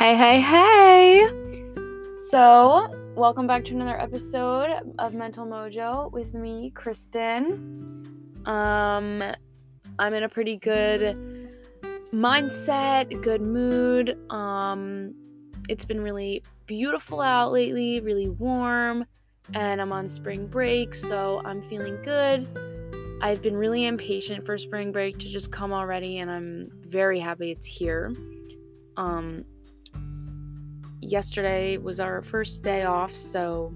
Hey, hey, hey! So, welcome back to another episode of Mental Mojo with me, Kristyn. Um, I'm in a pretty good mindset, good mood. Um, it's been really beautiful out lately, really warm, and I'm on spring break, so I'm feeling good. I've been really impatient for spring break to just come already, and I'm very happy it's here. Um, yesterday was our first day off, so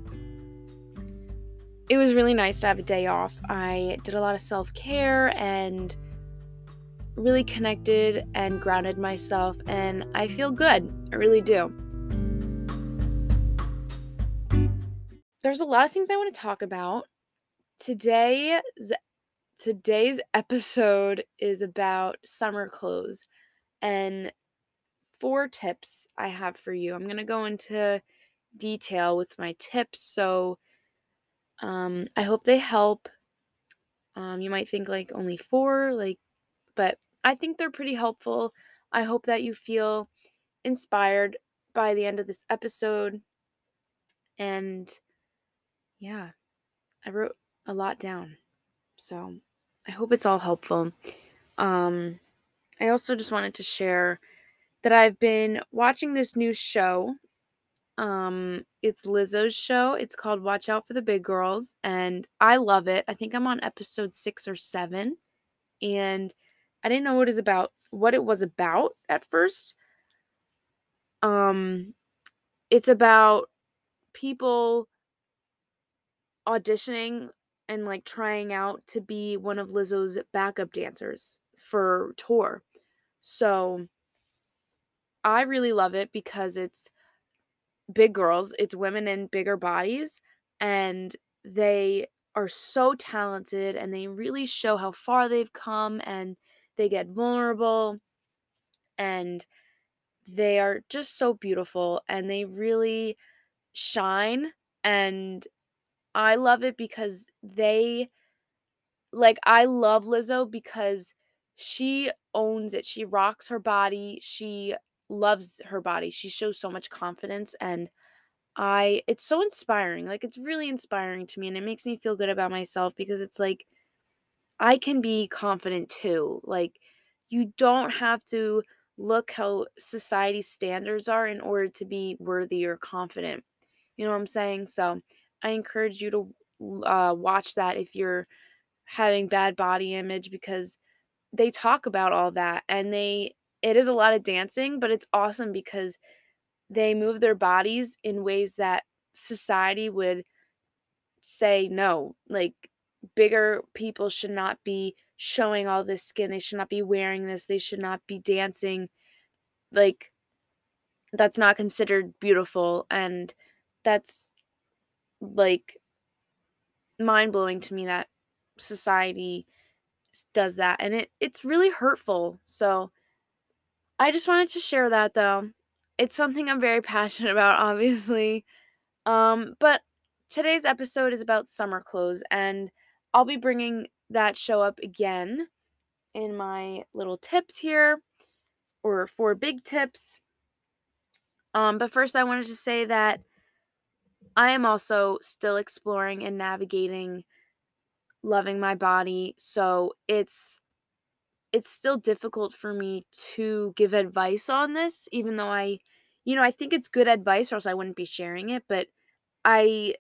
it was really nice to have a day off. I did a lot of self care and really connected and grounded myself, and I feel good. I really do. There's a lot of things I want to talk about. Today, today's episode is about summer clothes and four tips I have for you. I'm going to go into detail with my tips, so um, I hope they help. Um, you might think like only four, like, but I think they're pretty helpful. I hope that you feel inspired by the end of this episode. And yeah, I wrote a lot down. So I hope it's all helpful. Um, I also just wanted to share that I've been watching this new show. Um, it's Lizzo's show. It's called Watch Out for the Big Grrrls, and I love it. I think I'm on episode six or seven, and I didn't know what is about what it was about at first. Um, it's about people auditioning and like trying out to be one of Lizzo's backup dancers for tour. So I really love it because it's big girls, it's women in bigger bodies, and they are so talented and they really show how far they've come and they get vulnerable and they are just so beautiful and they really shine and I love it because they like I love Lizzo because she owns it. She rocks her body. She loves her body. She shows so much confidence and I it's so inspiring. Like it's really inspiring to me and it makes me feel good about myself because it's like I can be confident too. Like you don't have to look how society standards are in order to be worthy or confident. You know what I'm saying? So I encourage you to uh, watch that if you're having bad body image because they talk about all that and they it is a lot of dancing, but it's awesome because they move their bodies in ways that society would say no. Like bigger people should not be showing all this skin. They should not be wearing this. They should not be dancing. Like that's not considered beautiful and that's like mind blowing to me that society does that and it it's really hurtful. So I just wanted to share that though. It's something I'm very passionate about obviously. Um but today's episode is about summer clothes and I'll be bringing that show up again in my little tips here or four big tips. Um but first I wanted to say that I am also still exploring and navigating loving my body. So it's it's still difficult for me to give advice on this even though I you know, I think it's good advice or else I wouldn't be sharing it, but I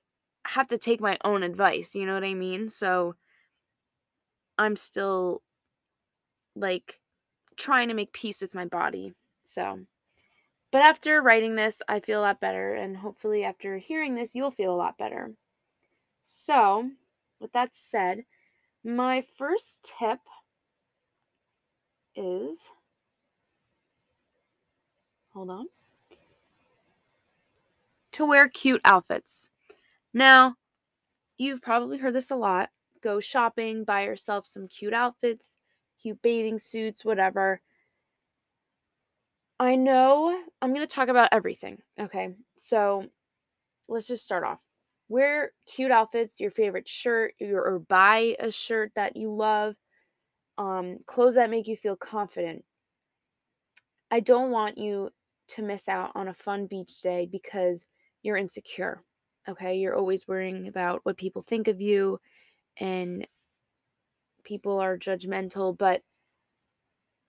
have to take my own advice, you know what I mean? So I'm still like trying to make peace with my body. So but after writing this, I feel a lot better, and hopefully, after hearing this, you'll feel a lot better. So, with that said, my first tip is hold on to wear cute outfits. Now, you've probably heard this a lot. Go shopping, buy yourself some cute outfits, cute bathing suits, whatever. I know I'm going to talk about everything. Okay. So let's just start off. Wear cute outfits, your favorite shirt, your, or buy a shirt that you love, um, clothes that make you feel confident. I don't want you to miss out on a fun beach day because you're insecure. Okay? You're always worrying about what people think of you and people are judgmental, but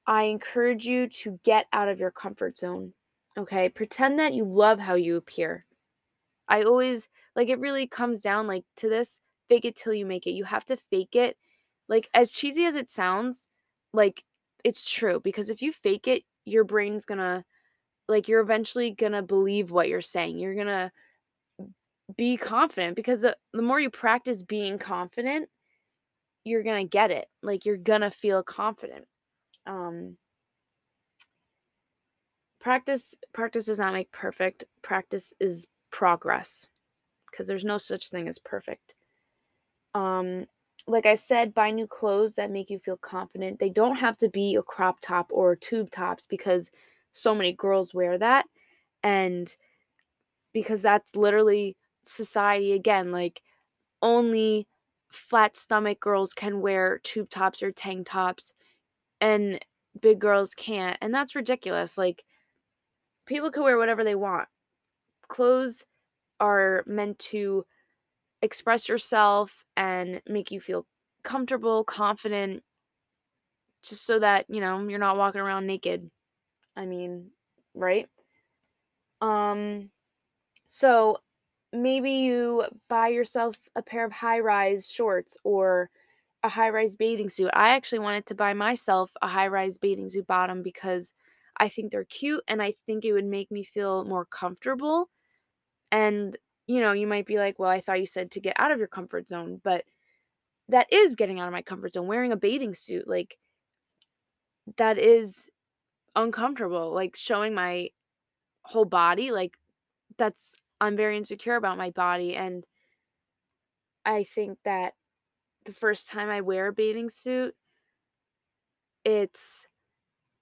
I encourage you to get out of your comfort zone. Okay? Pretend that you love how you appear. I always like it really comes down like to this fake it till you make it. You have to fake it. Like as cheesy as it sounds, like it's true because if you fake it, your brain's going to like you're eventually going to believe what you're saying. You're going to be confident because the, the more you practice being confident, you're going to get it. Like you're going to feel confident. Um practice practice does not make perfect. Practice is progress because there's no such thing as perfect. Um, like I said, buy new clothes that make you feel confident. They don't have to be a crop top or tube tops because so many girls wear that. And because that's literally society again, like only flat stomach girls can wear tube tops or tank tops and big girls can't. And that's ridiculous. Like people can wear whatever they want clothes are meant to express yourself and make you feel comfortable, confident, just so that, you know, you're not walking around naked. I mean, right? Um so maybe you buy yourself a pair of high-rise shorts or a high-rise bathing suit. I actually wanted to buy myself a high-rise bathing suit bottom because I think they're cute and I think it would make me feel more comfortable and, you know, you might be like, well, I thought you said to get out of your comfort zone, but that is getting out of my comfort zone. Wearing a bathing suit, like, that is uncomfortable. Like, showing my whole body, like, that's, I'm very insecure about my body. And I think that the first time I wear a bathing suit, it's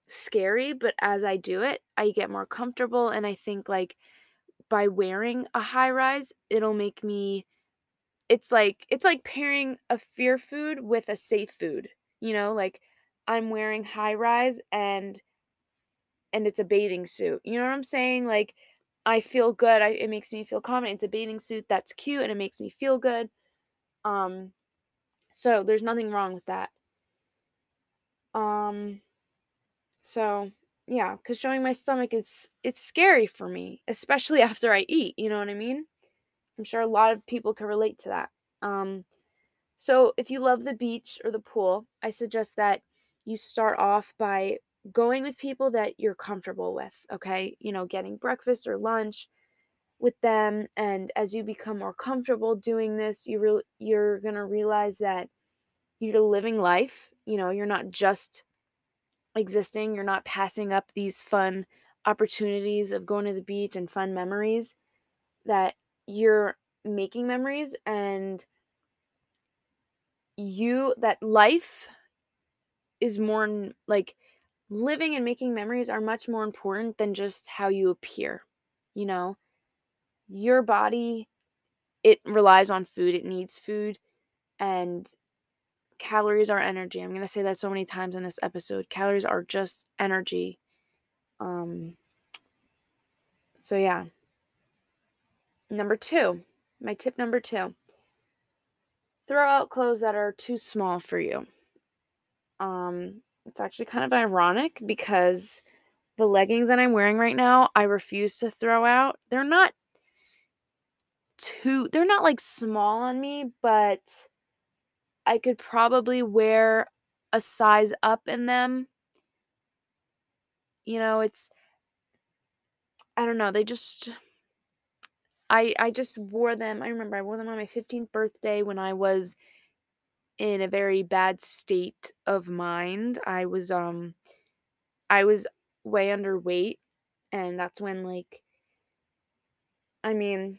scary, but as I do it, I get more comfortable. And I think, like, by wearing a high rise, it'll make me it's like it's like pairing a fear food with a safe food. You know, like I'm wearing high rise and and it's a bathing suit. You know what I'm saying? Like I feel good. I, it makes me feel confident. It's a bathing suit that's cute and it makes me feel good. Um so there's nothing wrong with that. Um so yeah, because showing my stomach it's it's scary for me, especially after I eat. You know what I mean? I'm sure a lot of people can relate to that. Um, so if you love the beach or the pool, I suggest that you start off by going with people that you're comfortable with. Okay, you know, getting breakfast or lunch with them, and as you become more comfortable doing this, you re- you're gonna realize that you're living life. You know, you're not just existing. You're not passing up these fun opportunities of going to the beach and fun memories that you're making memories and you that life is more like living and making memories are much more important than just how you appear you know your body it relies on food it needs food and calories are energy. I'm going to say that so many times in this episode. Calories are just energy. Um so yeah. Number 2. My tip number 2. Throw out clothes that are too small for you. Um it's actually kind of ironic because the leggings that I'm wearing right now, I refuse to throw out. They're not too they're not like small on me, but I could probably wear a size up in them. You know, it's I don't know, they just I I just wore them. I remember I wore them on my 15th birthday when I was in a very bad state of mind. I was um I was way underweight and that's when like I mean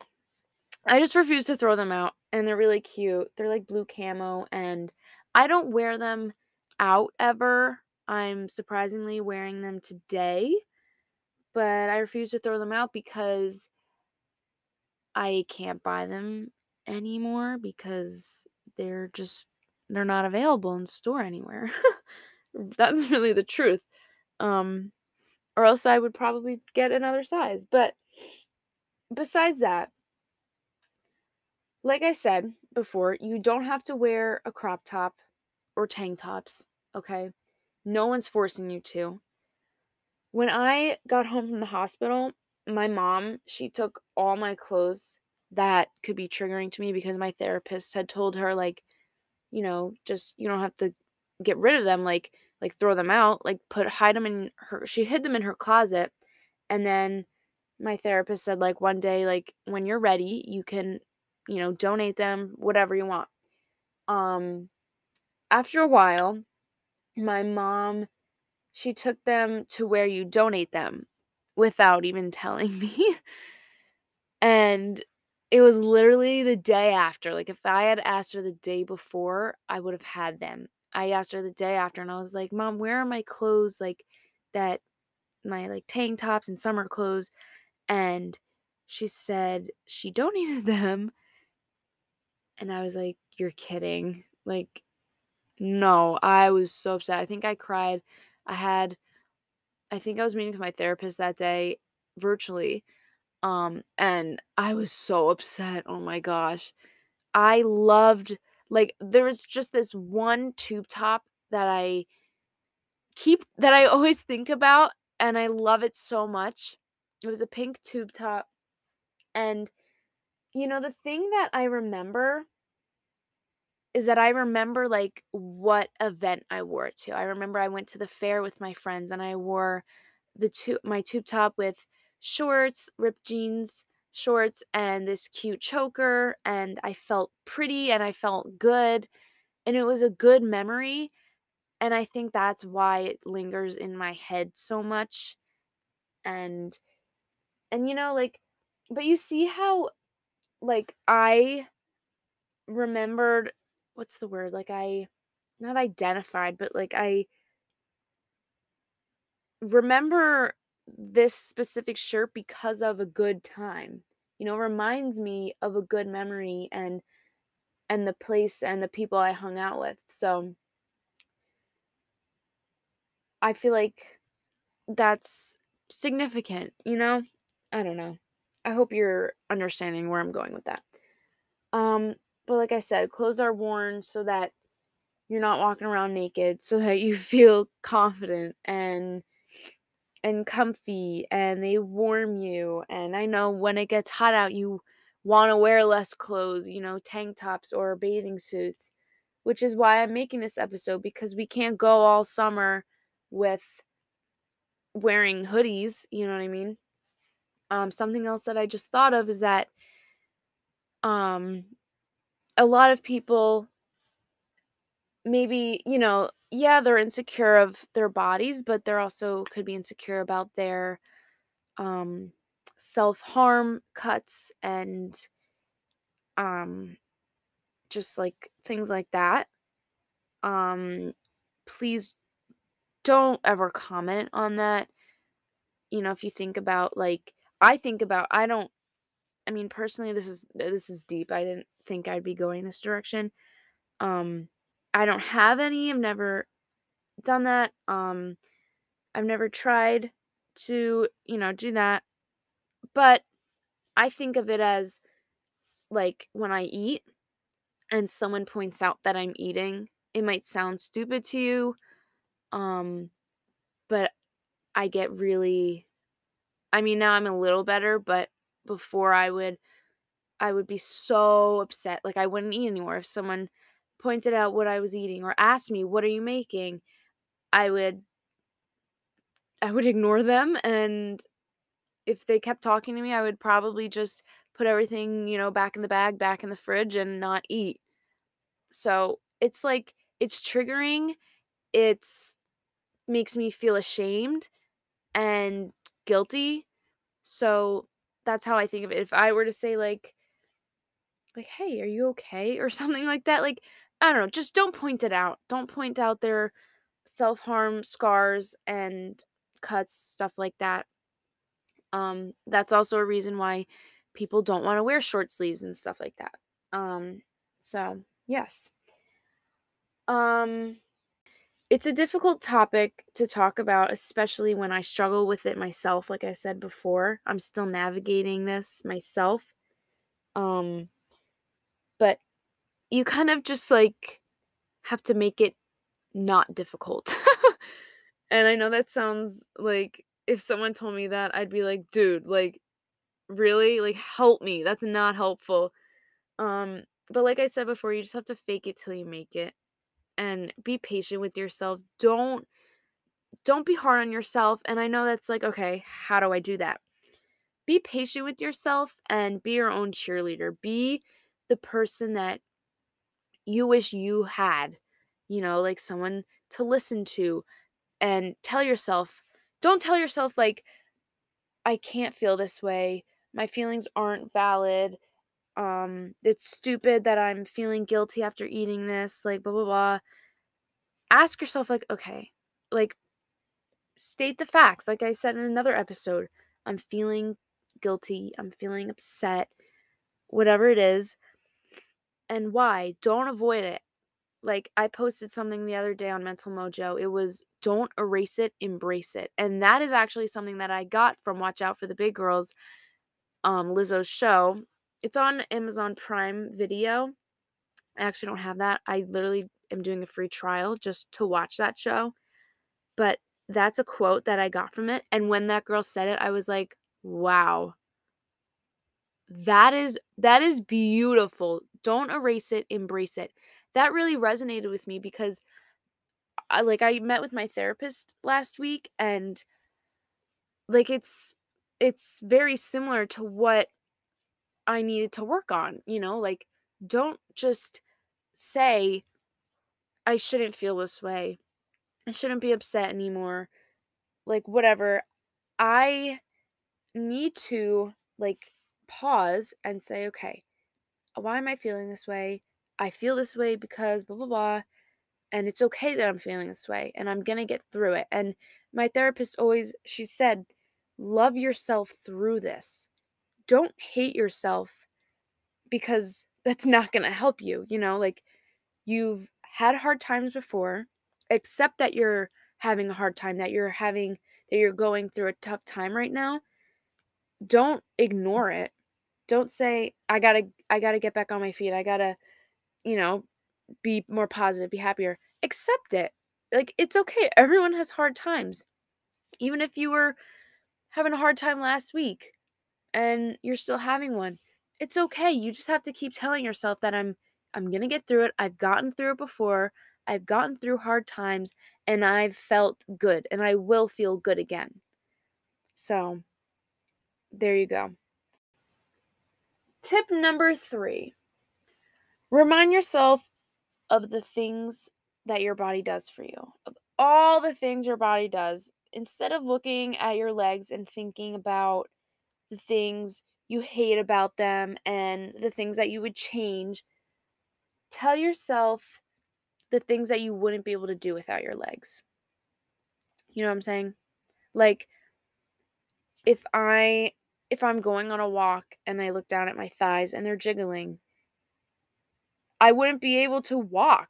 I just refuse to throw them out and they're really cute. They're like blue camo and I don't wear them out ever. I'm surprisingly wearing them today, but I refuse to throw them out because I can't buy them anymore because they're just they're not available in store anywhere. That's really the truth. Um or else I would probably get another size. But besides that, like I said before, you don't have to wear a crop top or tank tops, okay? No one's forcing you to. When I got home from the hospital, my mom, she took all my clothes that could be triggering to me because my therapist had told her like, you know, just you don't have to get rid of them like like throw them out, like put hide them in her she hid them in her closet and then my therapist said like one day like when you're ready, you can, you know, donate them whatever you want. Um after a while, my mom she took them to where you donate them without even telling me. and it was literally the day after. Like if I had asked her the day before, I would have had them. I asked her the day after and I was like, "Mom, where are my clothes like that my like tank tops and summer clothes?" And she said she donated them. And I was like, "You're kidding." Like no, I was so upset. I think I cried. I had I think I was meeting with my therapist that day virtually. Um and I was so upset. Oh my gosh. I loved like there was just this one tube top that I keep that I always think about and I love it so much. It was a pink tube top and you know the thing that I remember is that I remember like what event I wore it to. I remember I went to the fair with my friends and I wore the two my tube top with shorts, ripped jeans, shorts and this cute choker and I felt pretty and I felt good and it was a good memory and I think that's why it lingers in my head so much and and you know like but you see how like I remembered what's the word? Like I not identified, but like I remember this specific shirt because of a good time. You know, reminds me of a good memory and and the place and the people I hung out with. So I feel like that's significant, you know? I don't know. I hope you're understanding where I'm going with that. Um but like I said, clothes are worn so that you're not walking around naked, so that you feel confident and and comfy and they warm you. And I know when it gets hot out, you want to wear less clothes, you know, tank tops or bathing suits, which is why I'm making this episode because we can't go all summer with wearing hoodies, you know what I mean? Um something else that I just thought of is that um a lot of people maybe, you know, yeah, they're insecure of their bodies, but they're also could be insecure about their um self-harm cuts and um just like things like that. Um please don't ever comment on that. You know, if you think about like I think about I don't I mean personally this is this is deep. I didn't think I'd be going this direction. Um I don't have any. I've never done that. Um I've never tried to, you know, do that. But I think of it as like when I eat and someone points out that I'm eating, it might sound stupid to you. Um but I get really I mean now I'm a little better, but before I would I would be so upset. Like I wouldn't eat anymore if someone pointed out what I was eating or asked me, "What are you making?" I would I would ignore them and if they kept talking to me, I would probably just put everything, you know, back in the bag, back in the fridge and not eat. So, it's like it's triggering. It's makes me feel ashamed and guilty. So, that's how I think of it. If I were to say like like, "Hey, are you okay?" or something like that, like, I don't know, just don't point it out. Don't point out their self-harm scars and cuts, stuff like that. Um, that's also a reason why people don't want to wear short sleeves and stuff like that. Um, so yes. Um, it's a difficult topic to talk about, especially when I struggle with it myself. Like I said before, I'm still navigating this myself. Um, but you kind of just like have to make it not difficult. and I know that sounds like if someone told me that, I'd be like, dude, like, really? Like, help me. That's not helpful. Um, but like I said before, you just have to fake it till you make it and be patient with yourself. Don't don't be hard on yourself. And I know that's like, okay, how do I do that? Be patient with yourself and be your own cheerleader. Be the person that you wish you had, you know, like someone to listen to and tell yourself, don't tell yourself, like, I can't feel this way. My feelings aren't valid. Um, it's stupid that I'm feeling guilty after eating this, like, blah, blah, blah. Ask yourself, like, okay, like, state the facts. Like I said in another episode, I'm feeling guilty, I'm feeling upset, whatever it is. And why? Don't avoid it. Like I posted something the other day on Mental Mojo. It was don't erase it, embrace it. And that is actually something that I got from Watch Out for the Big Grrrls, um, Lizzo's show. It's on Amazon Prime Video. I actually don't have that. I literally am doing a free trial just to watch that show. But that's a quote that I got from it. And when that girl said it, I was like, wow. That is that is beautiful. Don't erase it, embrace it. That really resonated with me because I like I met with my therapist last week and like it's it's very similar to what I needed to work on, you know? Like don't just say I shouldn't feel this way. I shouldn't be upset anymore. Like, whatever. I need to, like, pause and say, okay, why am I feeling this way? I feel this way because blah, blah, blah. And it's okay that I'm feeling this way and I'm going to get through it. And my therapist always, she said, love yourself through this. Don't hate yourself because that's not going to help you. You know, like you've had hard times before accept that you're having a hard time, that you're having that you're going through a tough time right now. Don't ignore it. Don't say I got to I got to get back on my feet. I got to you know, be more positive, be happier. Accept it. Like it's okay. Everyone has hard times. Even if you were having a hard time last week and you're still having one, it's okay. You just have to keep telling yourself that I'm I'm going to get through it. I've gotten through it before. I've gotten through hard times and I've felt good and I will feel good again. So, there you go. Tip number three remind yourself of the things that your body does for you, of all the things your body does. Instead of looking at your legs and thinking about the things you hate about them and the things that you would change, tell yourself the things that you wouldn't be able to do without your legs. You know what I'm saying? Like if I if I'm going on a walk and I look down at my thighs and they're jiggling, I wouldn't be able to walk.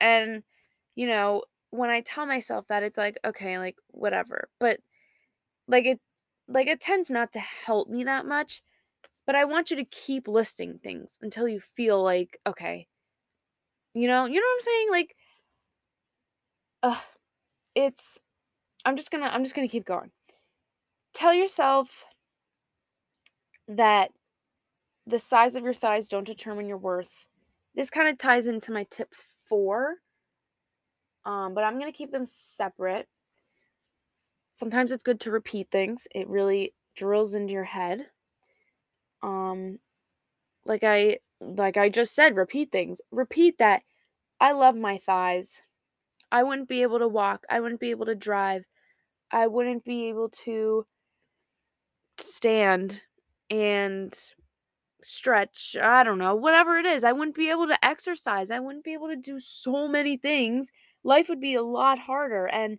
And you know, when I tell myself that it's like, okay, like whatever. But like it like it tends not to help me that much. But I want you to keep listing things until you feel like, okay, you know, you know what I'm saying? Like, uh, it's. I'm just gonna. I'm just gonna keep going. Tell yourself that the size of your thighs don't determine your worth. This kind of ties into my tip four. Um, but I'm gonna keep them separate. Sometimes it's good to repeat things. It really drills into your head. Um, like I like I just said, repeat things. Repeat that I love my thighs. I wouldn't be able to walk. I wouldn't be able to drive. I wouldn't be able to stand and stretch. I don't know, whatever it is. I wouldn't be able to exercise. I wouldn't be able to do so many things. Life would be a lot harder and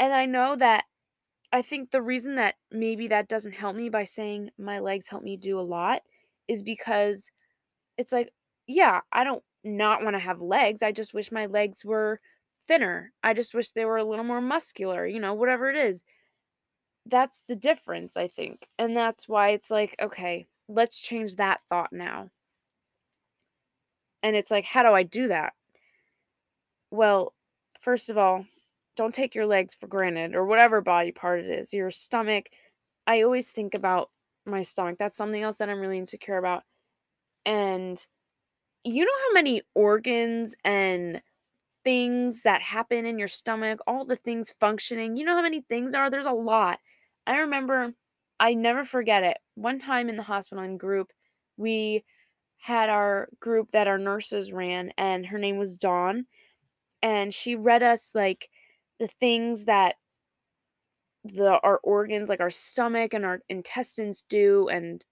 and I know that I think the reason that maybe that doesn't help me by saying my legs help me do a lot is because it's like, yeah, I don't not want to have legs. I just wish my legs were thinner. I just wish they were a little more muscular, you know, whatever it is. That's the difference, I think. And that's why it's like, okay, let's change that thought now. And it's like, how do I do that? Well, first of all, don't take your legs for granted or whatever body part it is. Your stomach. I always think about my stomach. That's something else that I'm really insecure about. And you know how many organs and things that happen in your stomach, all the things functioning. You know how many things are? There's a lot. I remember, I never forget it. One time in the hospital in group, we had our group that our nurses ran, and her name was Dawn. And she read us like the things that the our organs like our stomach and our intestines do and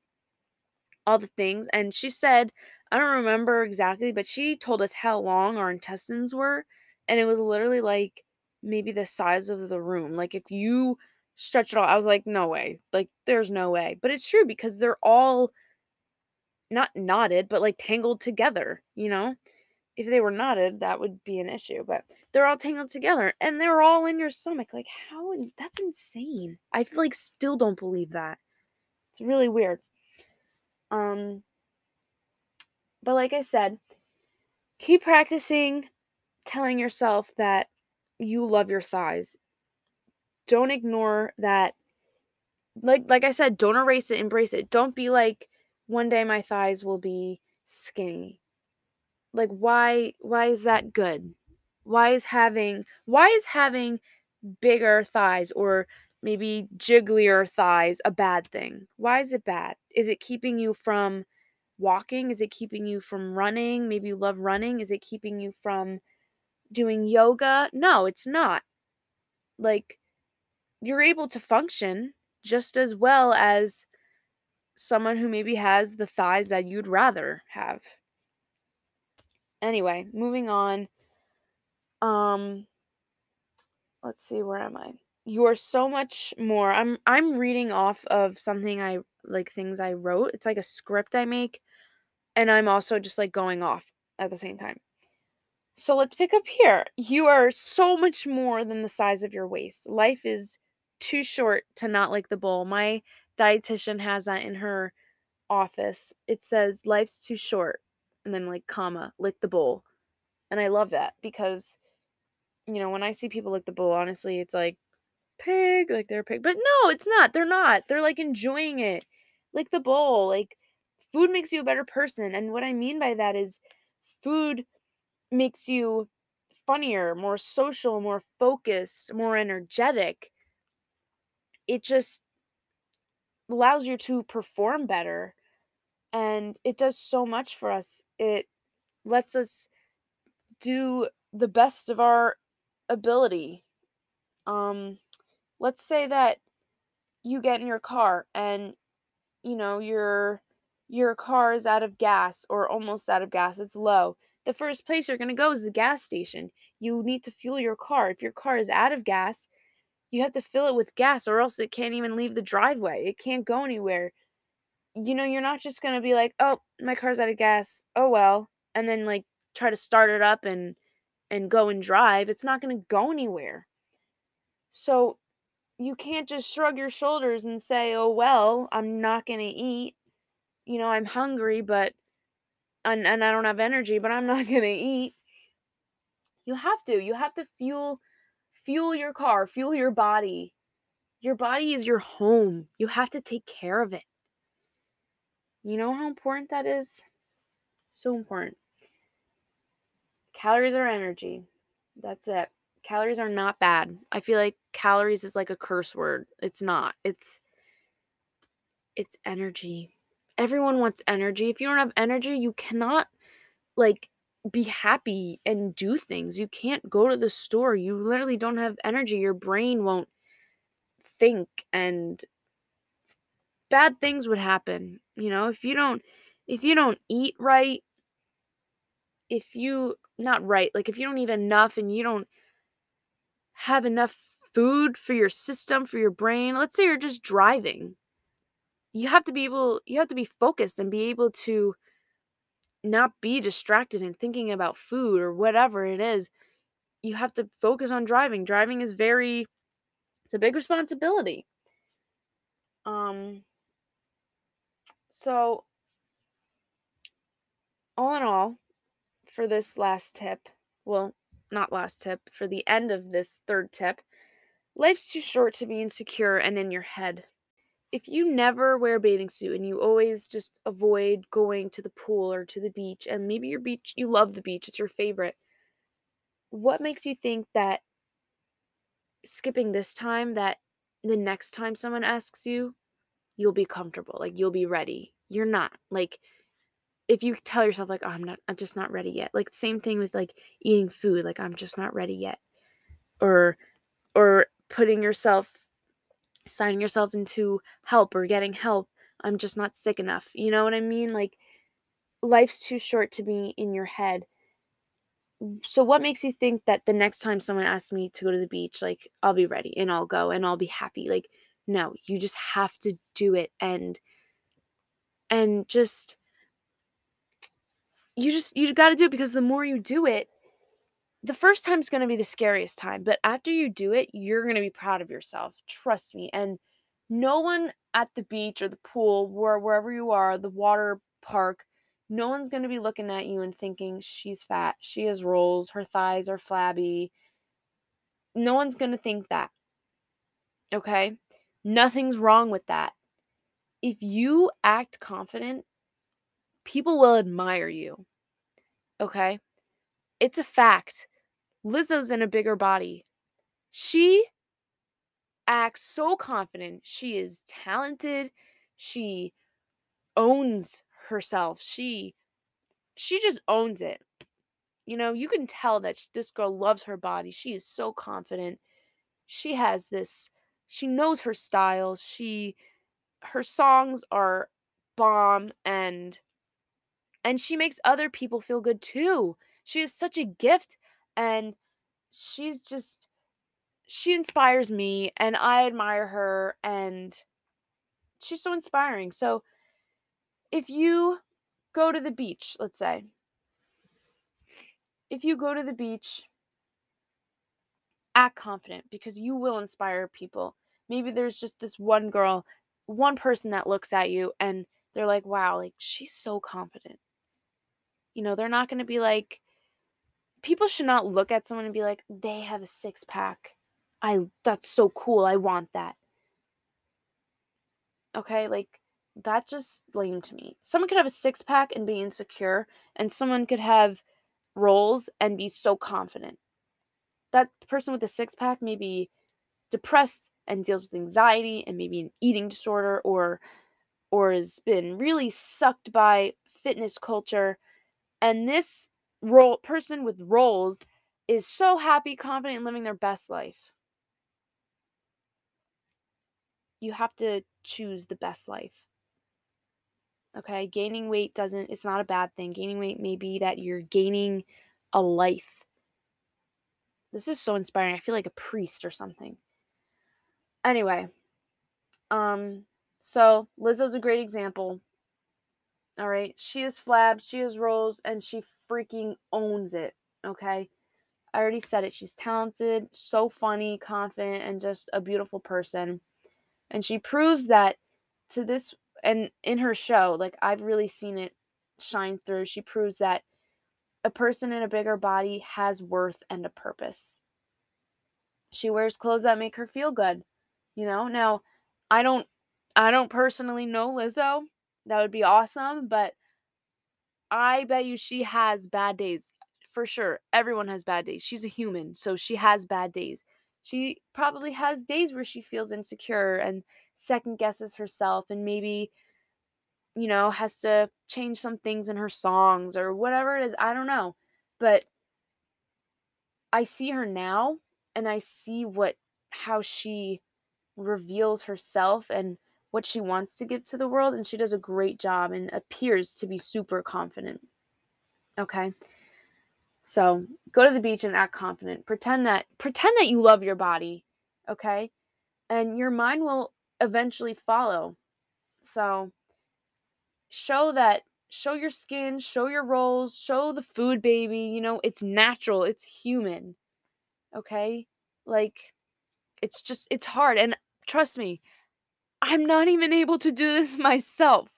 all the things and she said I don't remember exactly but she told us how long our intestines were and it was literally like maybe the size of the room like if you stretch it all I was like no way like there's no way but it's true because they're all not knotted but like tangled together you know if they were knotted, that would be an issue. But they're all tangled together and they're all in your stomach. Like, how? That's insane. I feel like still don't believe that. It's really weird. Um, but like I said, keep practicing telling yourself that you love your thighs. Don't ignore that. Like like I said, don't erase it, embrace it. Don't be like one day my thighs will be skinny like why why is that good? Why is having why is having bigger thighs or maybe jigglier thighs a bad thing? Why is it bad? Is it keeping you from walking? Is it keeping you from running? Maybe you love running. Is it keeping you from doing yoga? No it's not. Like you're able to function just as well as someone who maybe has the thighs that you'd rather have Anyway, moving on. Um let's see where am I? You are so much more. I'm I'm reading off of something I like things I wrote. It's like a script I make and I'm also just like going off at the same time. So let's pick up here. You are so much more than the size of your waist. Life is too short to not like the bowl. My dietitian has that in her office. It says life's too short and then like comma lick the bowl. And i love that because you know when i see people lick the bowl honestly it's like pig like they're a pig but no it's not they're not they're like enjoying it. Lick the bowl like food makes you a better person and what i mean by that is food makes you funnier more social more focused more energetic. It just allows you to perform better and it does so much for us. It lets us do the best of our ability. Um let's say that you get in your car and you know your your car is out of gas or almost out of gas it's low. The first place you're going to go is the gas station. You need to fuel your car. If your car is out of gas you have to fill it with gas or else it can't even leave the driveway. It can't go anywhere you know, you're not just going to be like, "Oh, my car's out of gas. Oh well." And then like try to start it up and and go and drive. It's not going to go anywhere. So you can't just shrug your shoulders and say, "Oh well, I'm not going to eat." You know, I'm hungry, but and, and I don't have energy, but I'm not going to eat. You have to. You have to fuel fuel your car, fuel your body. Your body is your home. You have to take care of it. You know how important that is? So important. Calories are energy. That's it. Calories are not bad. I feel like calories is like a curse word. It's not. It's it's energy. Everyone wants energy. If you don't have energy, you cannot like be happy and do things. You can't go to the store. You literally don't have energy. Your brain won't think and bad things would happen. You know, if you don't if you don't eat right, if you not right, like if you don't eat enough and you don't have enough food for your system, for your brain, let's say you're just driving. You have to be able you have to be focused and be able to not be distracted and thinking about food or whatever it is. you have to focus on driving. Driving is very it's a big responsibility. Um so all in all, for this last tip, well, not last tip, for the end of this third tip, life's too short to be insecure and in your head. If you never wear a bathing suit and you always just avoid going to the pool or to the beach, and maybe your beach, you love the beach, it's your favorite, what makes you think that skipping this time, that the next time someone asks you, you'll be comfortable, like you'll be ready? You're not. Like, if you tell yourself like oh, i'm not i'm just not ready yet like same thing with like eating food like i'm just not ready yet or or putting yourself signing yourself into help or getting help i'm just not sick enough you know what i mean like life's too short to be in your head so what makes you think that the next time someone asks me to go to the beach like i'll be ready and i'll go and i'll be happy like no you just have to do it and and just you just you got to do it because the more you do it the first time is going to be the scariest time but after you do it you're going to be proud of yourself trust me and no one at the beach or the pool or wherever you are the water park no one's going to be looking at you and thinking she's fat she has rolls her thighs are flabby. No one's going to think that okay nothing's wrong with that if you act confident people will admire you. Okay? It's a fact. Lizzo's in a bigger body. She acts so confident. She is talented. She owns herself. She she just owns it. You know, you can tell that this girl loves her body. She is so confident. She has this she knows her style. She her songs are bomb and and she makes other people feel good too. She is such a gift and she's just she inspires me and I admire her and she's so inspiring. So if you go to the beach, let's say, if you go to the beach, act confident because you will inspire people. Maybe there's just this one girl, one person that looks at you and they're like, wow, like she's so confident. You know, they're not going to be like, people should not look at someone and be like, they have a six pack. I, that's so cool. I want that. Okay. Like, that's just lame to me. Someone could have a six pack and be insecure, and someone could have rolls and be so confident. That person with a six pack may be depressed and deals with anxiety and maybe an eating disorder or or has been really sucked by fitness culture and this role person with rolls is so happy, confident, and living their best life. You have to choose the best life. Okay, gaining weight doesn't, it's not a bad thing. Gaining weight may be that you're gaining a life. This is so inspiring. I feel like a priest or something. Anyway, um, so Lizzo's a great example. All right. She is flab, she is rolls, and she freaking owns it. Okay. I already said it. She's talented, so funny, confident, and just a beautiful person. And she proves that to this, and in her show, like I've really seen it shine through. She proves that a person in a bigger body has worth and a purpose. She wears clothes that make her feel good. You know, now I don't I don't personally know Lizzo, that would be awesome. But I bet you she has bad days for sure. Everyone has bad days. She's a human, so she has bad days. She probably has days where she feels insecure and second guesses herself and maybe you know has to change some things in her songs or whatever it is. I don't know. But I see her now and I see what how she reveals herself and what she wants to give to the world and she does a great job and appears to be super confident. Okay? So, go to the beach and act confident. Pretend that pretend that you love your body, okay? And your mind will eventually follow. So, show that show your skin, show your rolls, show the food baby, you know, it's natural, it's human. Okay? Like it's just it's hard and trust me, I'm not even able to do this myself.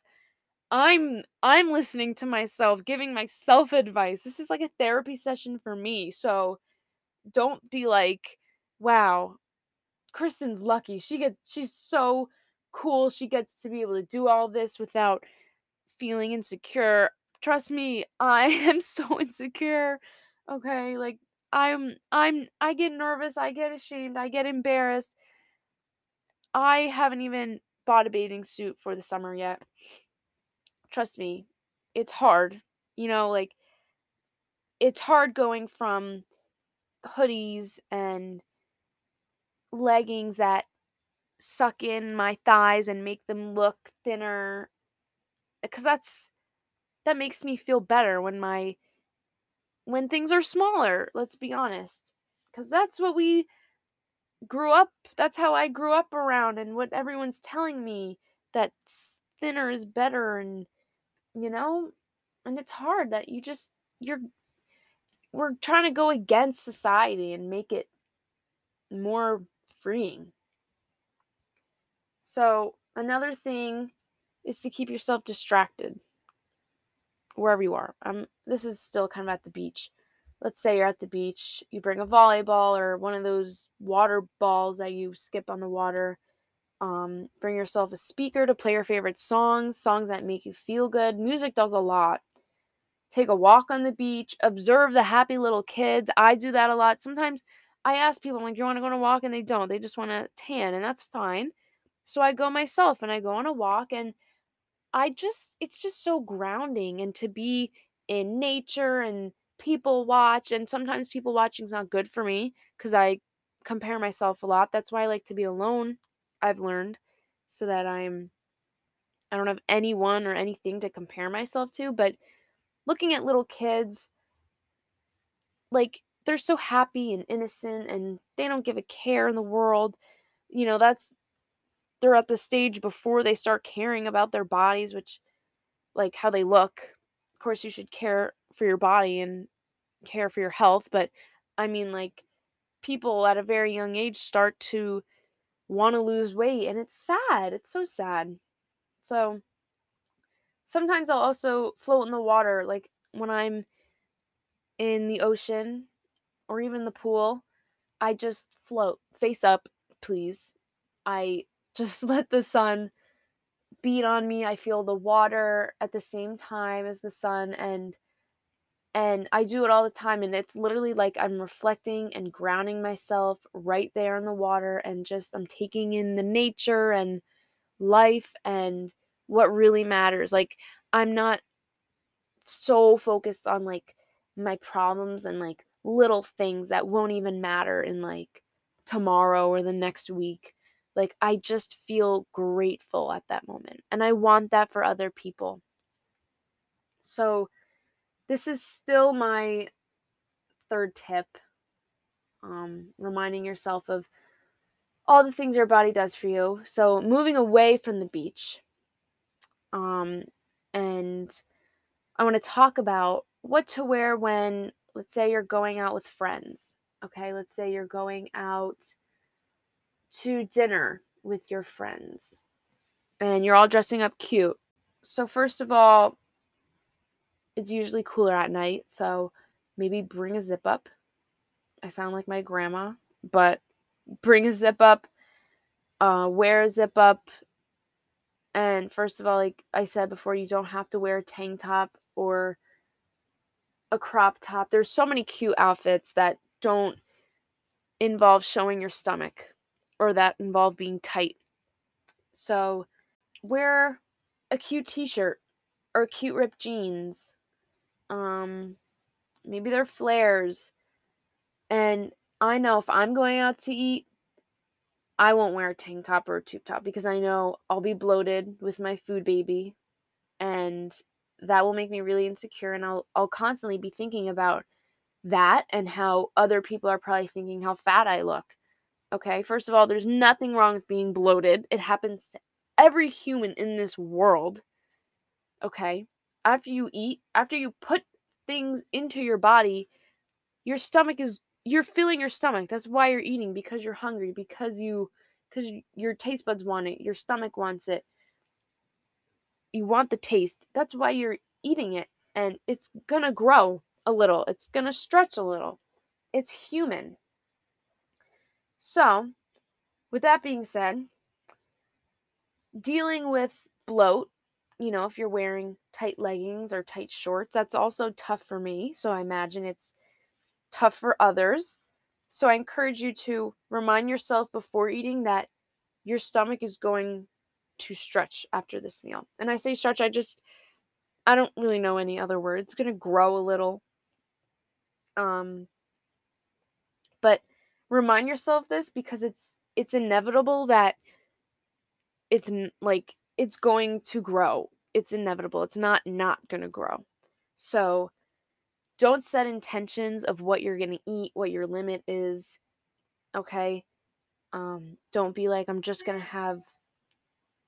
I'm I'm listening to myself, giving myself advice. This is like a therapy session for me. So don't be like, "Wow, Kristyn's lucky. She gets she's so cool. She gets to be able to do all this without feeling insecure." Trust me, I am so insecure. Okay? Like I'm I'm I get nervous, I get ashamed, I get embarrassed. I haven't even bought a bathing suit for the summer yet. Trust me, it's hard. You know, like it's hard going from hoodies and leggings that suck in my thighs and make them look thinner Uh, because that's that makes me feel better when my when things are smaller let's be honest. Because that's what we grew up that's how i grew up around and what everyone's telling me that thinner is better and you know and it's hard that you just you're we're trying to go against society and make it more freeing. So another thing is to keep yourself distracted wherever you are um this is still kind of at the beach let's say you're at the beach you bring a volleyball or one of those water balls that you skip on the water um, bring yourself a speaker to play your favorite songs, songs that make you feel good. Music does a lot. Take a walk on the beach, observe the happy little kids. I do that a lot. Sometimes I ask people, I'm like, you want to go on a walk? And they don't. They just want to tan, and that's fine. So I go myself and I go on a walk, and I just, it's just so grounding and to be in nature and people watch. And sometimes people watching is not good for me because I compare myself a lot. That's why I like to be alone I've learned so that I'm I don't have anyone or anything to compare myself to, but looking at little kids like they're so happy and innocent and they don't give a care in the world. You know, that's they're at the stage before they start caring about their bodies, which like how they look. Of course, you should care for your body and care for your health, but I mean like people at a very young age start to want to lose weight and it's sad. It's so sad. So sometimes I'll also float in the water like when I'm in the ocean or even the pool. I just float face up, please. I just let the sun beat on me. I feel the water at the same time as the sun and and I do it all the time and it's literally like I'm reflecting and grounding myself right there in the water and just I'm taking in the nature and life and what really matters. Like I'm not so focused on like my problems and like little things that won't even matter in like tomorrow or the next week. Like I just feel grateful at that moment and I want that for other people. So this is still my third tip. Um, reminding yourself of all the things your body does for you. So moving away from the beach. Um, and I want to talk about what to wear when, let's say, you're going out with friends. Okay, let's say you're going out to dinner with your friends and you're all dressing up cute. So, first of all, it's usually cooler at night, so maybe bring a zip up. I sound like my grandma, but bring a zip up, uh, wear a zip up. And first of all, like I said before, you don't have to wear a tank top or a crop top. There's so many cute outfits that don't involve showing your stomach or that involve being tight. So wear a cute t shirt or cute ripped jeans um, maybe they're flares. And I know if I'm going out to eat, I won't wear a tank top or a tube top because I know I'll be bloated with my food baby and that will make me really insecure and I'll I'll constantly be thinking about that and how other people are probably thinking how fat I look. Okay, first of all, there's nothing wrong with being bloated. It happens to every human in this world. Okay? after you eat, after you put things into your body, your stomach is you're filling your stomach. That's why you're eating because you're hungry, because you because your taste buds want it, your stomach wants it. You want the taste. That's why you're eating it and it's going to grow a little. It's going to stretch a little. It's human. So, with that being said, dealing with bloat, you know, if you're wearing tight leggings or tight shorts, that's also tough for me. So I imagine it's tough for others. So I encourage you to remind yourself before eating that your stomach is going to stretch after this meal. And I say stretch, I just I don't really know any other word. It's going to grow a little. Um remind yourself this because it's it's inevitable that it's like it's going to grow. It's inevitable. It's not not going to grow. So don't set intentions of what you're going to eat, what your limit is. Okay? Um don't be like I'm just going to have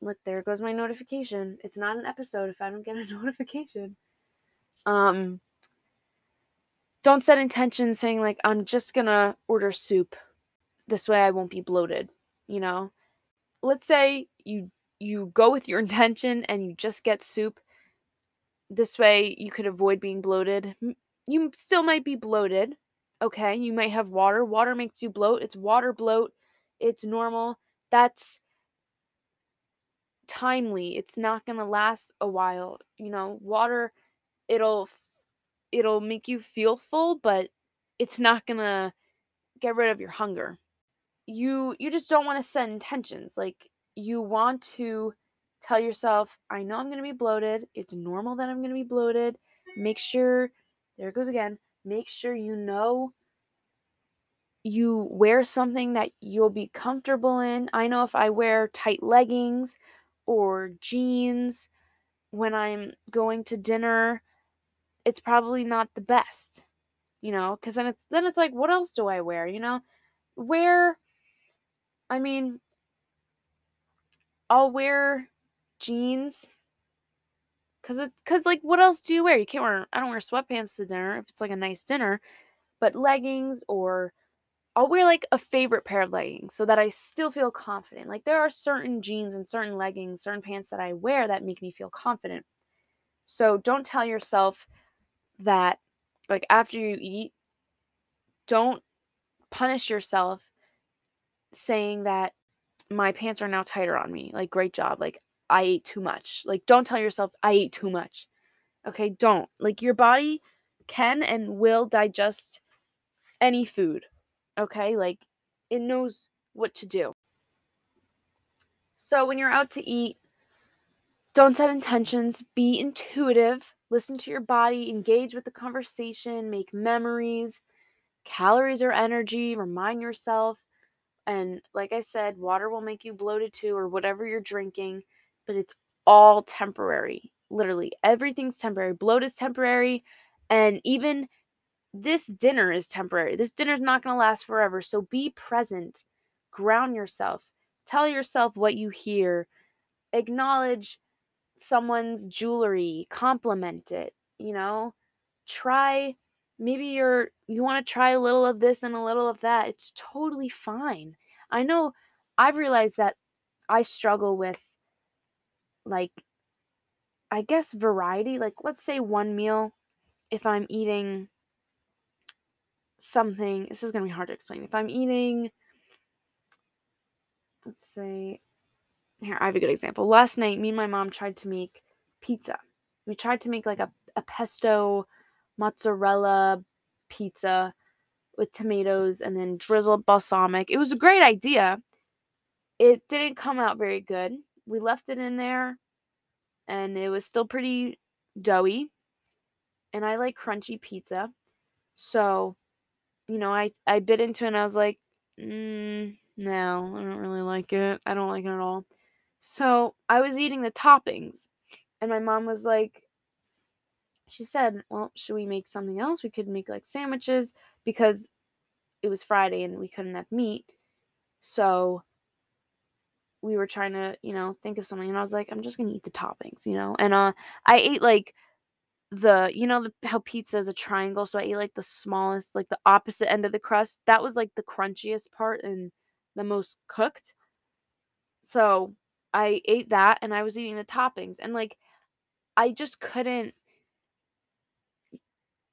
look there goes my notification. It's not an episode if I don't get a notification. Um don't set intentions saying like I'm just to order soup. This way I won't be bloated, you know? Let's say you you go with your intention and you just get soup. This way you could avoid being bloated. You still might be bloated. Okay, you might have water. Water makes you bloat. It's water bloat. It's normal. That's timely. It's not going to last a while. You know, water it'll it'll make you feel full, but it's not going to get rid of your hunger. You you just don't want to set intentions. Like you want to tell yourself, I know I'm going to be bloated. It's normal that I'm going to be bloated. Make sure, there it goes again, make sure you know you wear something that you'll be comfortable in. I know if I wear tight leggings or jeans when I'm going to dinner, it's probably not the best. You know, cuz then it's then it's like what else do I wear, you know? Wear I mean, I'll wear jeans cuz it cuz like what else do you wear? You can't wear I don't wear sweatpants to dinner if it's like a nice dinner, but leggings or I'll wear like a favorite pair of leggings so that I still feel confident. Like there are certain jeans and certain leggings, certain pants that I wear that make me feel confident. So don't tell yourself that like after you eat don't punish yourself saying that my pants are now tighter on me. Like, great job. Like, I ate too much. Like, don't tell yourself I ate too much. Okay, don't. Like, your body can and will digest any food. Okay, like, it knows what to do. So, when you're out to eat, don't set intentions, be intuitive, listen to your body, engage with the conversation, make memories. Calories are energy, remind yourself and like I said, water will make you bloated too, or whatever you're drinking, but it's all temporary. Literally, everything's temporary. Bloat is temporary. And even this dinner is temporary. This dinner's not going to last forever. So be present, ground yourself, tell yourself what you hear, acknowledge someone's jewelry, compliment it, you know, try maybe you're you want to try a little of this and a little of that. It's totally fine. I know I've realized that I struggle with like I guess variety. Like let's say one meal if I'm eating something, this is going to be hard to explain. If I'm eating let's say here I have a good example. Last night me and my mom tried to make pizza. We tried to make like a, a pesto mozzarella pizza with tomatoes and then drizzled balsamic. It was a great idea. It didn't come out very good. We left it in there and it was still pretty doughy. And I like crunchy pizza. So, you know, I, I bit into it and I was like, mm, no, I don't really like it. I don't like it at all. So I was eating the toppings. And my mom was like, she said, Well, should we make something else? We could make like sandwiches because it was Friday and we couldn't have meat. So we were trying to, you know, think of something and I was like, I'm just gonna eat the toppings, you know. And uh I ate like the you know the, how pizza is a triangle so i ate like the smallest like the opposite end of the crust that was like the crunchiest part and the most cooked so i ate that and i was eating the toppings and like i just couldn't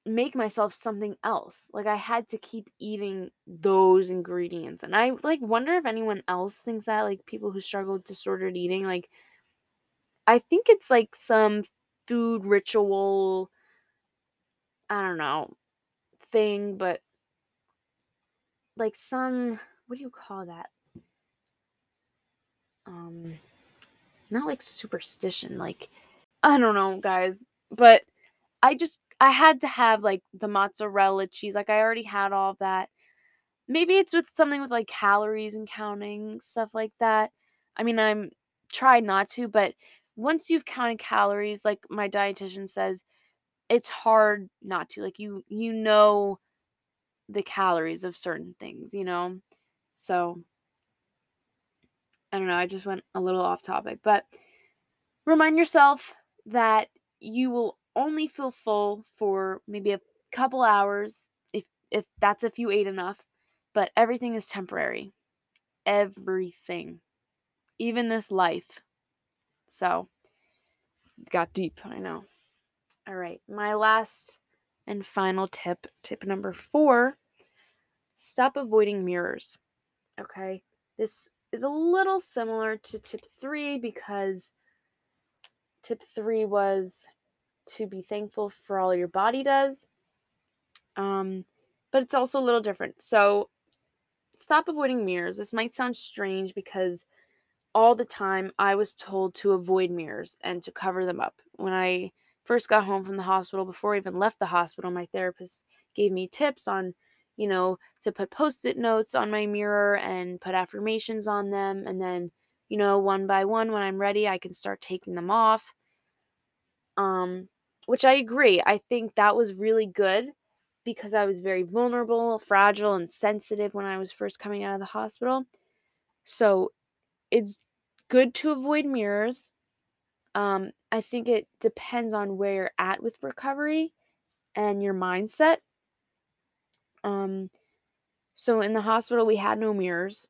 make myself something else like i had to keep eating those ingredients and i like wonder if anyone else thinks that like people who struggle with disordered eating like i think it's like some food ritual I don't know, thing, but like some what do you call that? Um not like superstition, like I don't know, guys, but I just I had to have like the mozzarella cheese. Like I already had all of that. Maybe it's with something with like calories and counting stuff like that. I mean, I'm tried not to, but once you've counted calories, like my dietitian says, it's hard not to. Like you you know the calories of certain things, you know? So I don't know, I just went a little off topic, but remind yourself that you will only feel full for maybe a couple hours if if that's if you ate enough, but everything is temporary. Everything. Even this life. So, got deep, I know. All right, my last and final tip, tip number 4, stop avoiding mirrors. Okay? This is a little similar to tip 3 because tip 3 was to be thankful for all your body does. Um, but it's also a little different. So stop avoiding mirrors. This might sound strange because all the time I was told to avoid mirrors and to cover them up. When I first got home from the hospital, before I even left the hospital, my therapist gave me tips on, you know, to put post it notes on my mirror and put affirmations on them. And then, you know, one by one, when I'm ready, I can start taking them off. Um, which I agree. I think that was really good because I was very vulnerable, fragile, and sensitive when I was first coming out of the hospital. So it's good to avoid mirrors. Um, I think it depends on where you're at with recovery and your mindset. Um, so in the hospital, we had no mirrors.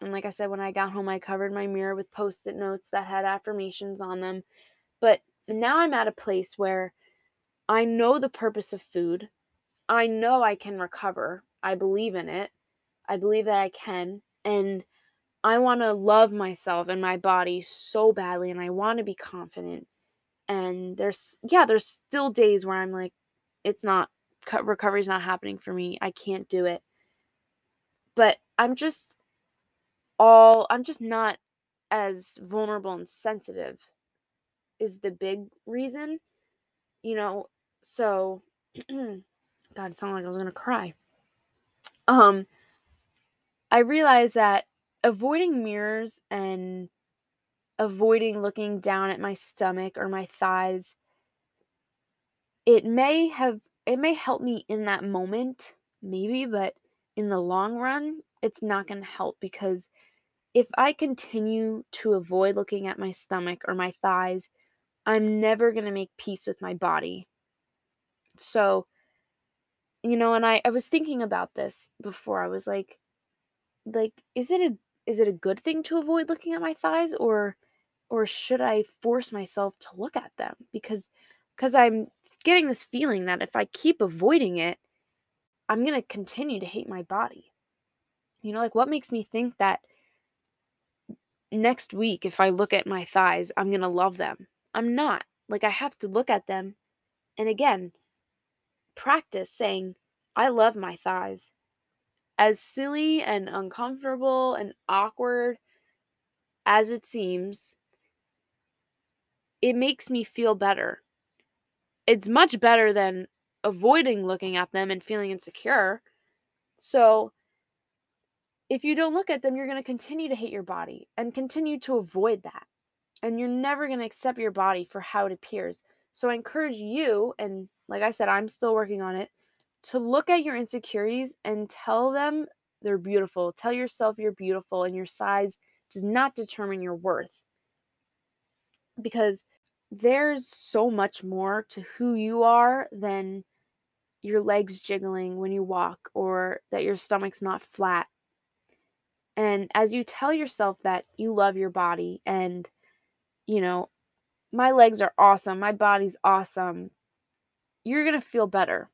And like I said, when I got home, I covered my mirror with post it notes that had affirmations on them. But now I'm at a place where I know the purpose of food. I know I can recover. I believe in it. I believe that I can. And I want to love myself and my body so badly. And I want to be confident. And there's, yeah, there's still days where I'm like, it's not, recovery's not happening for me. I can't do it. But I'm just all, I'm just not as vulnerable and sensitive is the big reason. You know, so God, it sounded like I was gonna cry. Um I realized that avoiding mirrors and avoiding looking down at my stomach or my thighs it may have it may help me in that moment maybe but in the long run it's not going to help because if i continue to avoid looking at my stomach or my thighs i'm never going to make peace with my body so, you know, and I I was thinking about this before. I was like like is it a is it a good thing to avoid looking at my thighs or or should I force myself to look at them because because I'm getting this feeling that if I keep avoiding it, I'm going to continue to hate my body. You know, like what makes me think that next week if I look at my thighs, I'm going to love them? I'm not. Like I have to look at them and again, practice saying, I love my thighs. As silly and uncomfortable and awkward as it seems, it makes me feel better. It's much better than avoiding looking at them and feeling insecure. So, if you don't look at them, you're going to continue to hate your body and continue to avoid that. And you're never going to accept your body for how it appears. So, I encourage you and like I said, I'm still working on it, to look at your insecurities and tell them they're beautiful. Tell yourself you're beautiful and your size does not determine your worth. Because there's so much more to who you are than your legs jiggling when you walk or that your stomach's not flat. And as you tell yourself that you love your body and, you know, my legs are awesome, my body's awesome, you're going to feel better.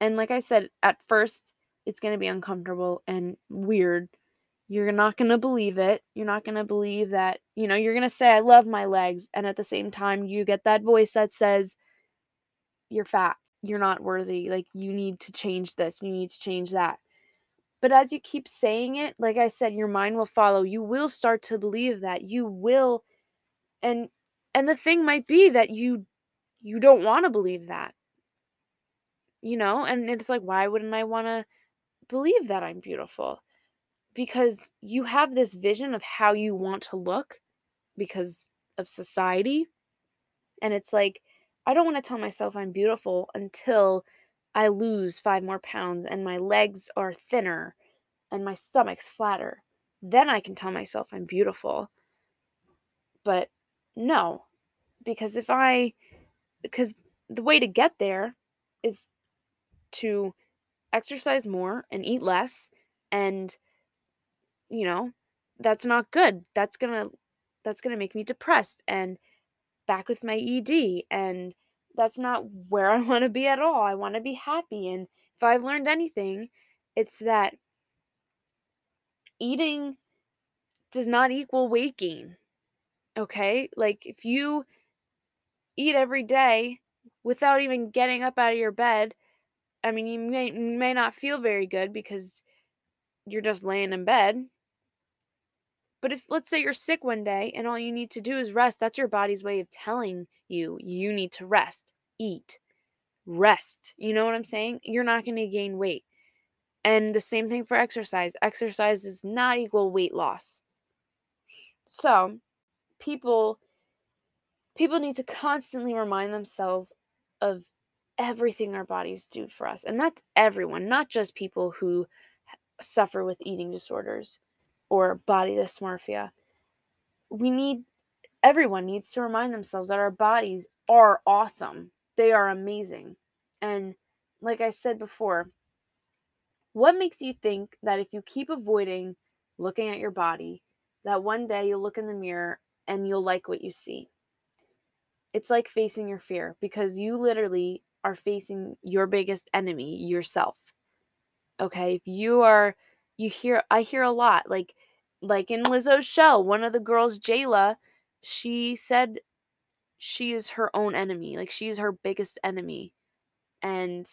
And like I said, at first, it's going to be uncomfortable and weird. You're not going to believe it. You're not going to believe that, you know, you're going to say, I love my legs. And at the same time, you get that voice that says, You're fat. You're not worthy. Like, you need to change this. You need to change that. But as you keep saying it, like I said, your mind will follow. You will start to believe that. You will and and the thing might be that you you don't want to believe that. You know, and it's like why wouldn't I want to believe that I'm beautiful? Because you have this vision of how you want to look because of society. And it's like I don't want to tell myself I'm beautiful until I lose 5 more pounds and my legs are thinner and my stomach's flatter. Then I can tell myself I'm beautiful. But no, because if I, because the way to get there is to exercise more and eat less and you know that's not good that's gonna that's gonna make me depressed and back with my ed and that's not where i want to be at all i want to be happy and if i've learned anything it's that eating does not equal weight gain okay like if you eat every day without even getting up out of your bed I mean, you may may not feel very good because you're just laying in bed. But if let's say you're sick one day and all you need to do is rest, that's your body's way of telling you you need to rest, eat, rest. You know what I'm saying? You're not going to gain weight. And the same thing for exercise. Exercise does not equal weight loss. So, people people need to constantly remind themselves of everything our bodies do for us. And that's everyone, not just people who suffer with eating disorders or body dysmorphia. We need, everyone needs to remind themselves that our bodies are awesome. They are amazing. And like I said before, what makes you think that if you keep avoiding looking at your body, that one day you'll look in the mirror and you'll like what you see? It's like facing your fear because you literally are facing your biggest enemy, yourself. Okay? If you are you hear I hear a lot like like in Lizzo's show, one of the girls, Jayla, she said she is her own enemy. Like she is her biggest enemy. And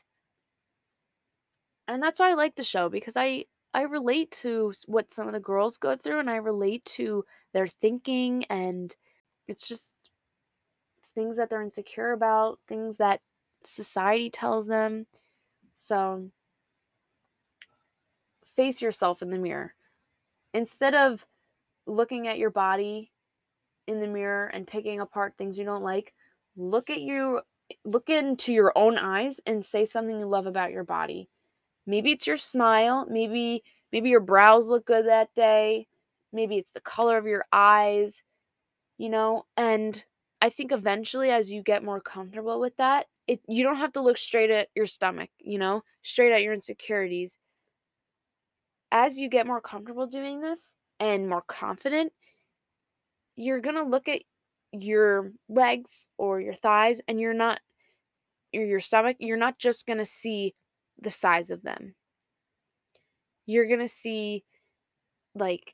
and that's why I like the show because I I relate to what some of the girls go through and I relate to their thinking and it's just it's things that they're insecure about, things that society tells them. So face yourself in the mirror. Instead of looking at your body in the mirror and picking apart things you don't like, look at you look into your own eyes and say something you love about your body. Maybe it's your smile, maybe maybe your brows look good that day, maybe it's the color of your eyes, you know, and I think eventually as you get more comfortable with that, it you don't have to look straight at your stomach, you know, straight at your insecurities. As you get more comfortable doing this and more confident, you're going to look at your legs or your thighs and you're not your stomach, you're not just going to see the size of them. You're going to see like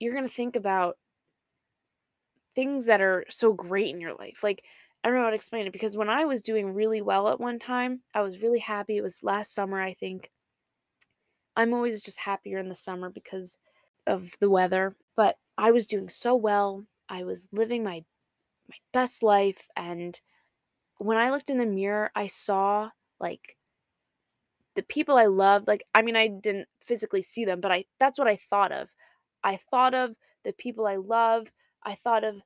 you're going to think about things that are so great in your life. Like I don't know how to explain it because when I was doing really well at one time, I was really happy. It was last summer, I think. I'm always just happier in the summer because of the weather, but I was doing so well. I was living my my best life and when I looked in the mirror, I saw like the people I loved, like I mean I didn't physically see them, but I that's what I thought of. I thought of the people I love. I thought of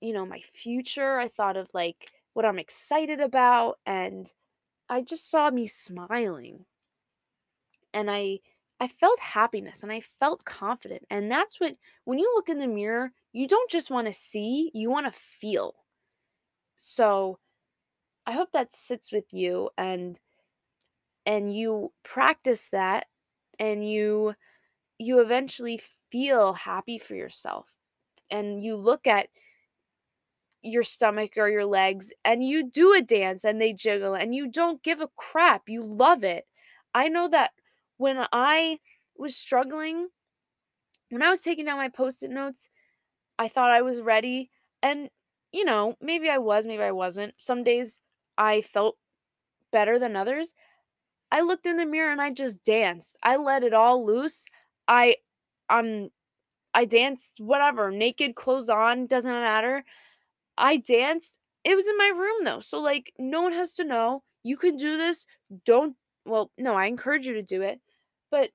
you know, my future. I thought of like what I'm excited about and I just saw me smiling. And I I felt happiness and I felt confident. And that's what when you look in the mirror, you don't just want to see, you want to feel. So, I hope that sits with you and and you practice that and you you eventually feel happy for yourself and you look at your stomach or your legs and you do a dance and they jiggle and you don't give a crap. You love it. I know that when I was struggling, when I was taking down my post it notes, I thought I was ready. And, you know, maybe I was, maybe I wasn't. Some days I felt better than others. I looked in the mirror and I just danced. I let it all loose. I um I danced whatever, naked, clothes on, doesn't matter. I danced. It was in my room though. So like no one has to know. You can do this. Don't well, no, I encourage you to do it. But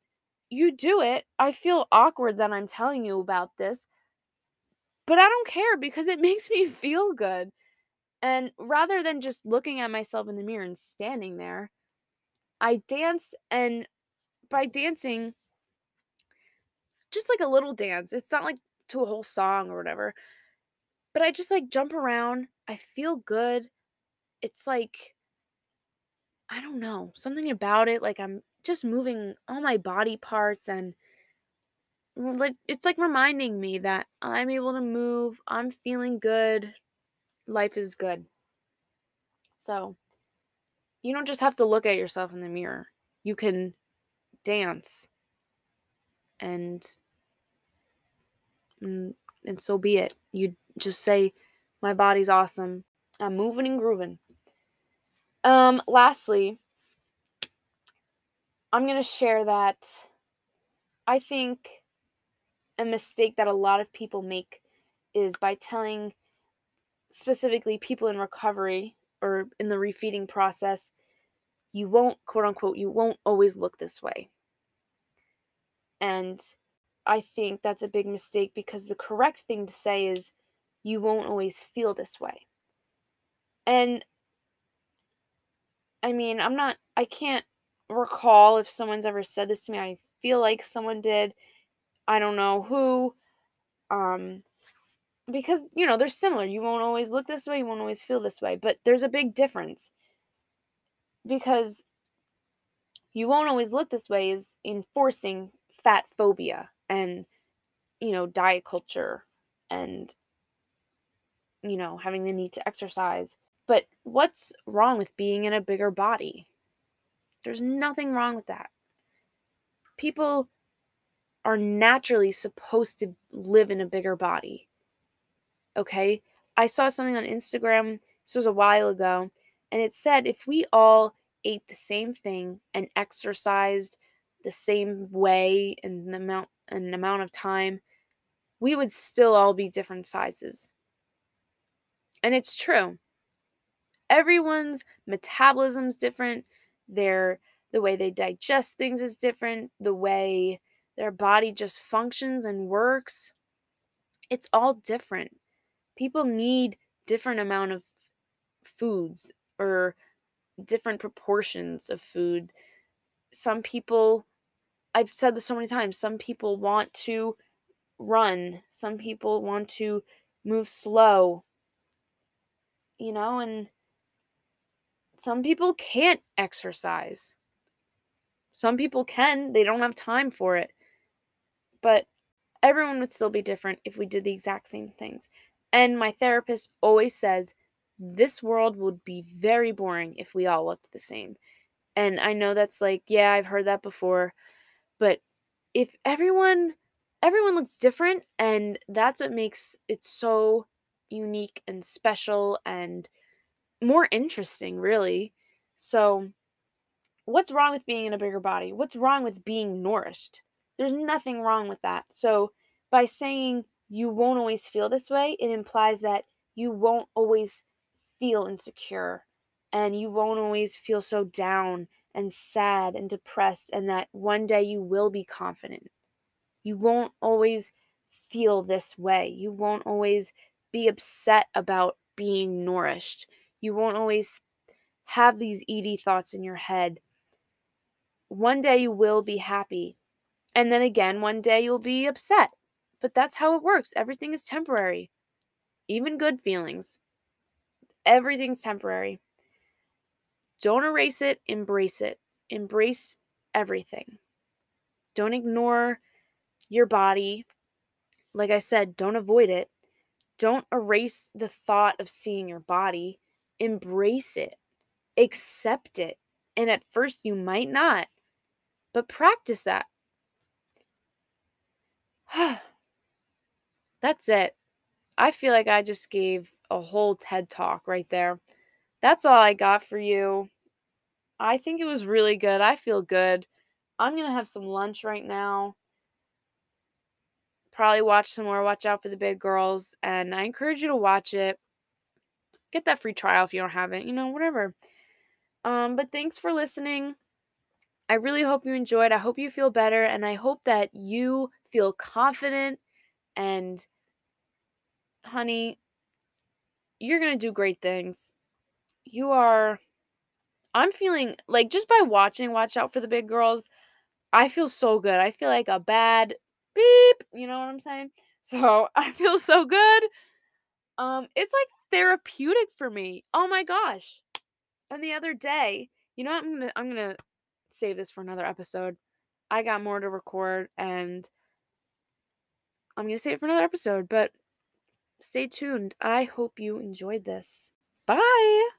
you do it. I feel awkward that I'm telling you about this. But I don't care because it makes me feel good. And rather than just looking at myself in the mirror and standing there, I dance and by dancing just like a little dance. It's not like to a whole song or whatever. But I just like jump around. I feel good. It's like I don't know, something about it like I'm just moving all my body parts and like it's like reminding me that I'm able to move, I'm feeling good, life is good. So, you don't just have to look at yourself in the mirror. You can dance and and, and so be it. You just say my body's awesome. I'm moving and grooving. Um lastly, I'm going to share that I think a mistake that a lot of people make is by telling specifically people in recovery or in the refeeding process, you won't, quote unquote, you won't always look this way. And I think that's a big mistake because the correct thing to say is, you won't always feel this way. And I mean, I'm not, I can't recall if someone's ever said this to me. I feel like someone did. I don't know who. Um, because you know they're similar. You won't always look this way. You won't always feel this way. But there's a big difference because you won't always look this way is enforcing fat phobia and you know diet culture and you know having the need to exercise. But what's wrong with being in a bigger body? There's nothing wrong with that. People are naturally supposed to live in a bigger body. Okay? I saw something on Instagram, this was a while ago, and it said if we all ate the same thing and exercised the same way and the amount an amount of time, we would still all be different sizes. And it's true. Everyone's metabolism's different, their the way they digest things is different, the way their body just functions and works. It's all different. People need different amount of foods or different proportions of food. Some people I've said this so many times, some people want to run, some people want to move slow. You know, and some people can't exercise. Some people can, they don't have time for it. But everyone would still be different if we did the exact same things. And my therapist always says this world would be very boring if we all looked the same. And I know that's like, yeah, I've heard that before, but if everyone everyone looks different and that's what makes it so unique and special and more interesting, really. So, what's wrong with being in a bigger body? What's wrong with being nourished? There's nothing wrong with that. So, by saying you won't always feel this way, it implies that you won't always feel insecure and you won't always feel so down and sad and depressed, and that one day you will be confident. You won't always feel this way. You won't always be upset about being nourished. You won't always have these ED thoughts in your head. One day you will be happy. And then again, one day you'll be upset. But that's how it works. Everything is temporary, even good feelings. Everything's temporary. Don't erase it, embrace it. Embrace everything. Don't ignore your body. Like I said, don't avoid it. Don't erase the thought of seeing your body. Embrace it. Accept it. And at first, you might not, but practice that. That's it. I feel like I just gave a whole TED talk right there. That's all I got for you. I think it was really good. I feel good. I'm going to have some lunch right now. Probably watch some more. Watch Out for the Big Grrrls. And I encourage you to watch it. Get that free trial if you don't have it, you know, whatever. Um, but thanks for listening. I really hope you enjoyed. I hope you feel better. And I hope that you feel confident and honey, you're going to do great things. You are I'm feeling like just by watching Watch Out for the Big Grrrls, I feel so good. I feel like a bad beep, you know what I'm saying? So, I feel so good. Um it's like therapeutic for me. Oh my gosh. And the other day, you know what? I'm to I'm to save this for another episode. I got more to record and I'm to save it for another episode, but stay tuned. I hope you enjoyed this. Bye.